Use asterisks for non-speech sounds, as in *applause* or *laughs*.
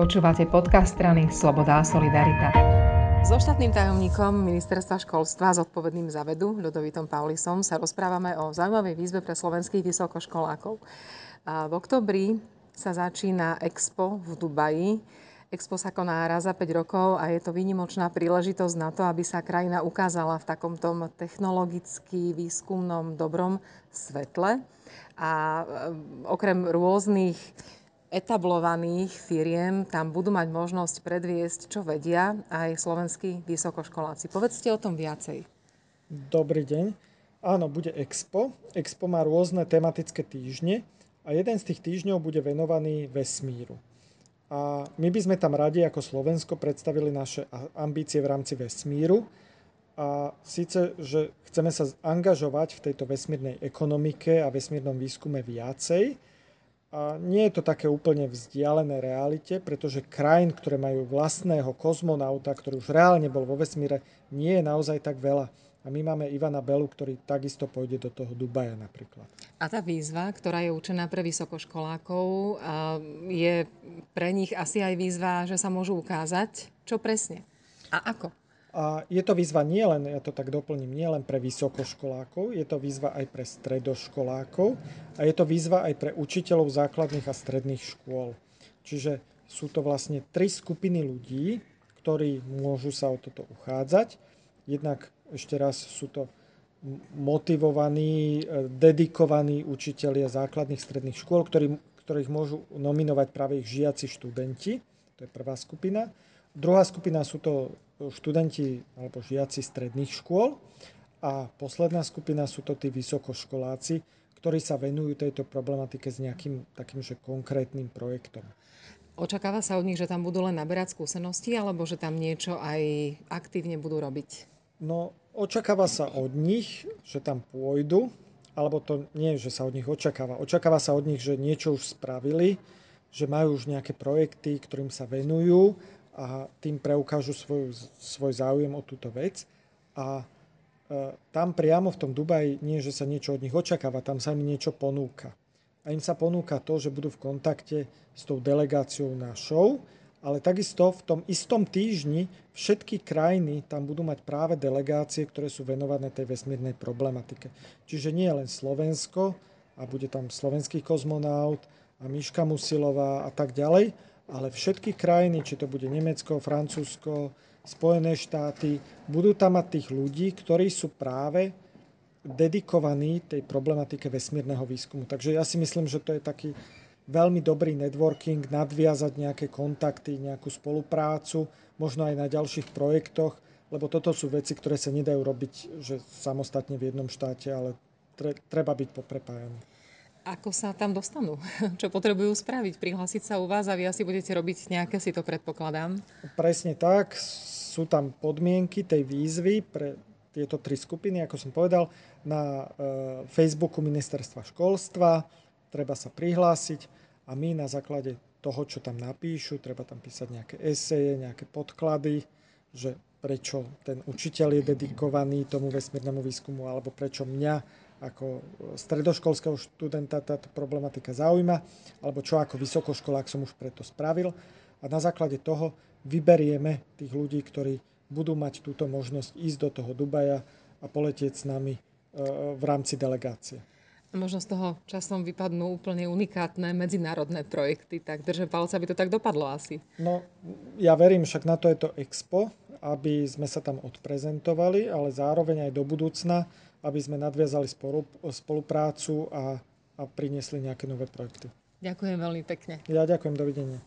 Počúvate podcast strany Sloboda a Solidarita. So štátnym tajomníkom ministerstva školstva zodpovedným za vedu, Ľudovitom Paulisom, sa rozprávame o zaujímavej výzve pre slovenských vysokoškolákov. V oktobri sa začína Expo v Dubaji. Expo sa koná raz za 5 rokov a je to výnimočná príležitosť na to, aby sa krajina ukázala v takomto technologicky výskumnom dobrom svetle. A e, okrem rôznych etablovaných firiem tam budú mať možnosť predviesť, čo vedia aj slovenskí vysokoškoláci. Povedzte o tom viacej. Dobrý deň. Áno, bude Expo. Expo má rôzne tematické týždne a jeden z tých týždňov bude venovaný vesmíru. A my by sme tam radi ako Slovensko predstavili naše ambície v rámci vesmíru. A síce, že chceme sa angažovať v tejto vesmírnej ekonomike a vesmírnom výskume viacej, nie je to také úplne vzdialené realite, pretože krajín, ktoré majú vlastného kozmonauta, ktorý už reálne bol vo vesmíre, nie je naozaj tak veľa. A my máme Ivana Belu, ktorý takisto pôjde do toho Dubaja napríklad. A tá výzva, ktorá je určená pre vysokoškolákov, je pre nich asi aj výzva, že sa môžu ukázať, čo presne a ako. A je to výzva nie len, ja to tak doplním, nie len pre vysokoškolákov, je to výzva aj pre stredoškolákov a je to výzva aj pre učiteľov základných a stredných škôl. Čiže sú to vlastne tri skupiny ľudí, ktorí môžu sa o toto uchádzať. Jednak ešte raz sú to motivovaní, e, dedikovaní učitelia základných stredných škôl, ktorých môžu nominovať práve ich žiaci študenti. To je prvá skupina. Druhá skupina sú to študenti alebo žiaci stredných škôl a posledná skupina sú to tí vysokoškoláci, ktorí sa venujú tejto problematike s nejakým takým že konkrétnym projektom. Očakáva sa od nich, že tam budú len naberať skúsenosti, alebo že tam niečo aj aktívne budú robiť? No, očakáva sa od nich, že tam pôjdu, alebo to nie, že sa od nich očakáva. Očakáva sa od nich, že niečo už spravili, že majú už nejaké projekty, ktorým sa venujú a tým preukážu svoj, svoj záujem o túto vec. A e, tam priamo v tom Dubaji nie, že sa niečo od nich očakáva, tam sa im niečo ponúka. A im sa ponúka to, že budú v kontakte s tou delegáciou našou, ale takisto v tom istom týždni všetky krajiny tam budú mať práve delegácie, ktoré sú venované tej vesmírnej problematike. Čiže nie len Slovensko, a bude tam slovenský kozmonaut a Miška Musilová a tak ďalej, ale všetky krajiny, či to bude Nemecko, Francúzsko, Spojené štáty, budú tam mať tých ľudí, ktorí sú práve dedikovaní tej problematike vesmírneho výskumu. Takže ja si myslím, že to je taký veľmi dobrý networking, nadviazať nejaké kontakty, nejakú spoluprácu, možno aj na ďalších projektoch, lebo toto sú veci, ktoré sa nedajú robiť že samostatne v jednom štáte, ale treba byť poprepájaný. Ako sa tam dostanú? *laughs* Čo potrebujú spraviť? Prihlásiť sa u vás a vy asi budete robiť nejaké, si to predpokladám. Presne tak. Sú tam podmienky tej výzvy pre tieto tri skupiny, ako som povedal, na e, Facebooku Ministerstva školstva. Treba sa prihlásiť a my na základe toho, čo tam napíšu, treba tam písať nejaké eseje, nejaké podklady, že prečo ten učiteľ je dedikovaný tomu vesmírnemu výskumu, alebo prečo mňa ako stredoškolského študenta táto problematika zaujíma, alebo čo ako vysokoškolák som už preto spravil. A na základe toho vyberieme tých ľudí, ktorí budú mať túto možnosť ísť do toho Dubaja a poletieť s nami e, v rámci delegácie. Možno z toho časom vypadnú úplne unikátne medzinárodné projekty, tak držím palce, aby to tak dopadlo asi. No, ja verím, však na to je to Expo, aby sme sa tam odprezentovali, ale zároveň aj do budúcna aby sme nadviazali spoluprácu a, a priniesli nejaké nové projekty. Ďakujem veľmi pekne. Ja ďakujem, dovidenia.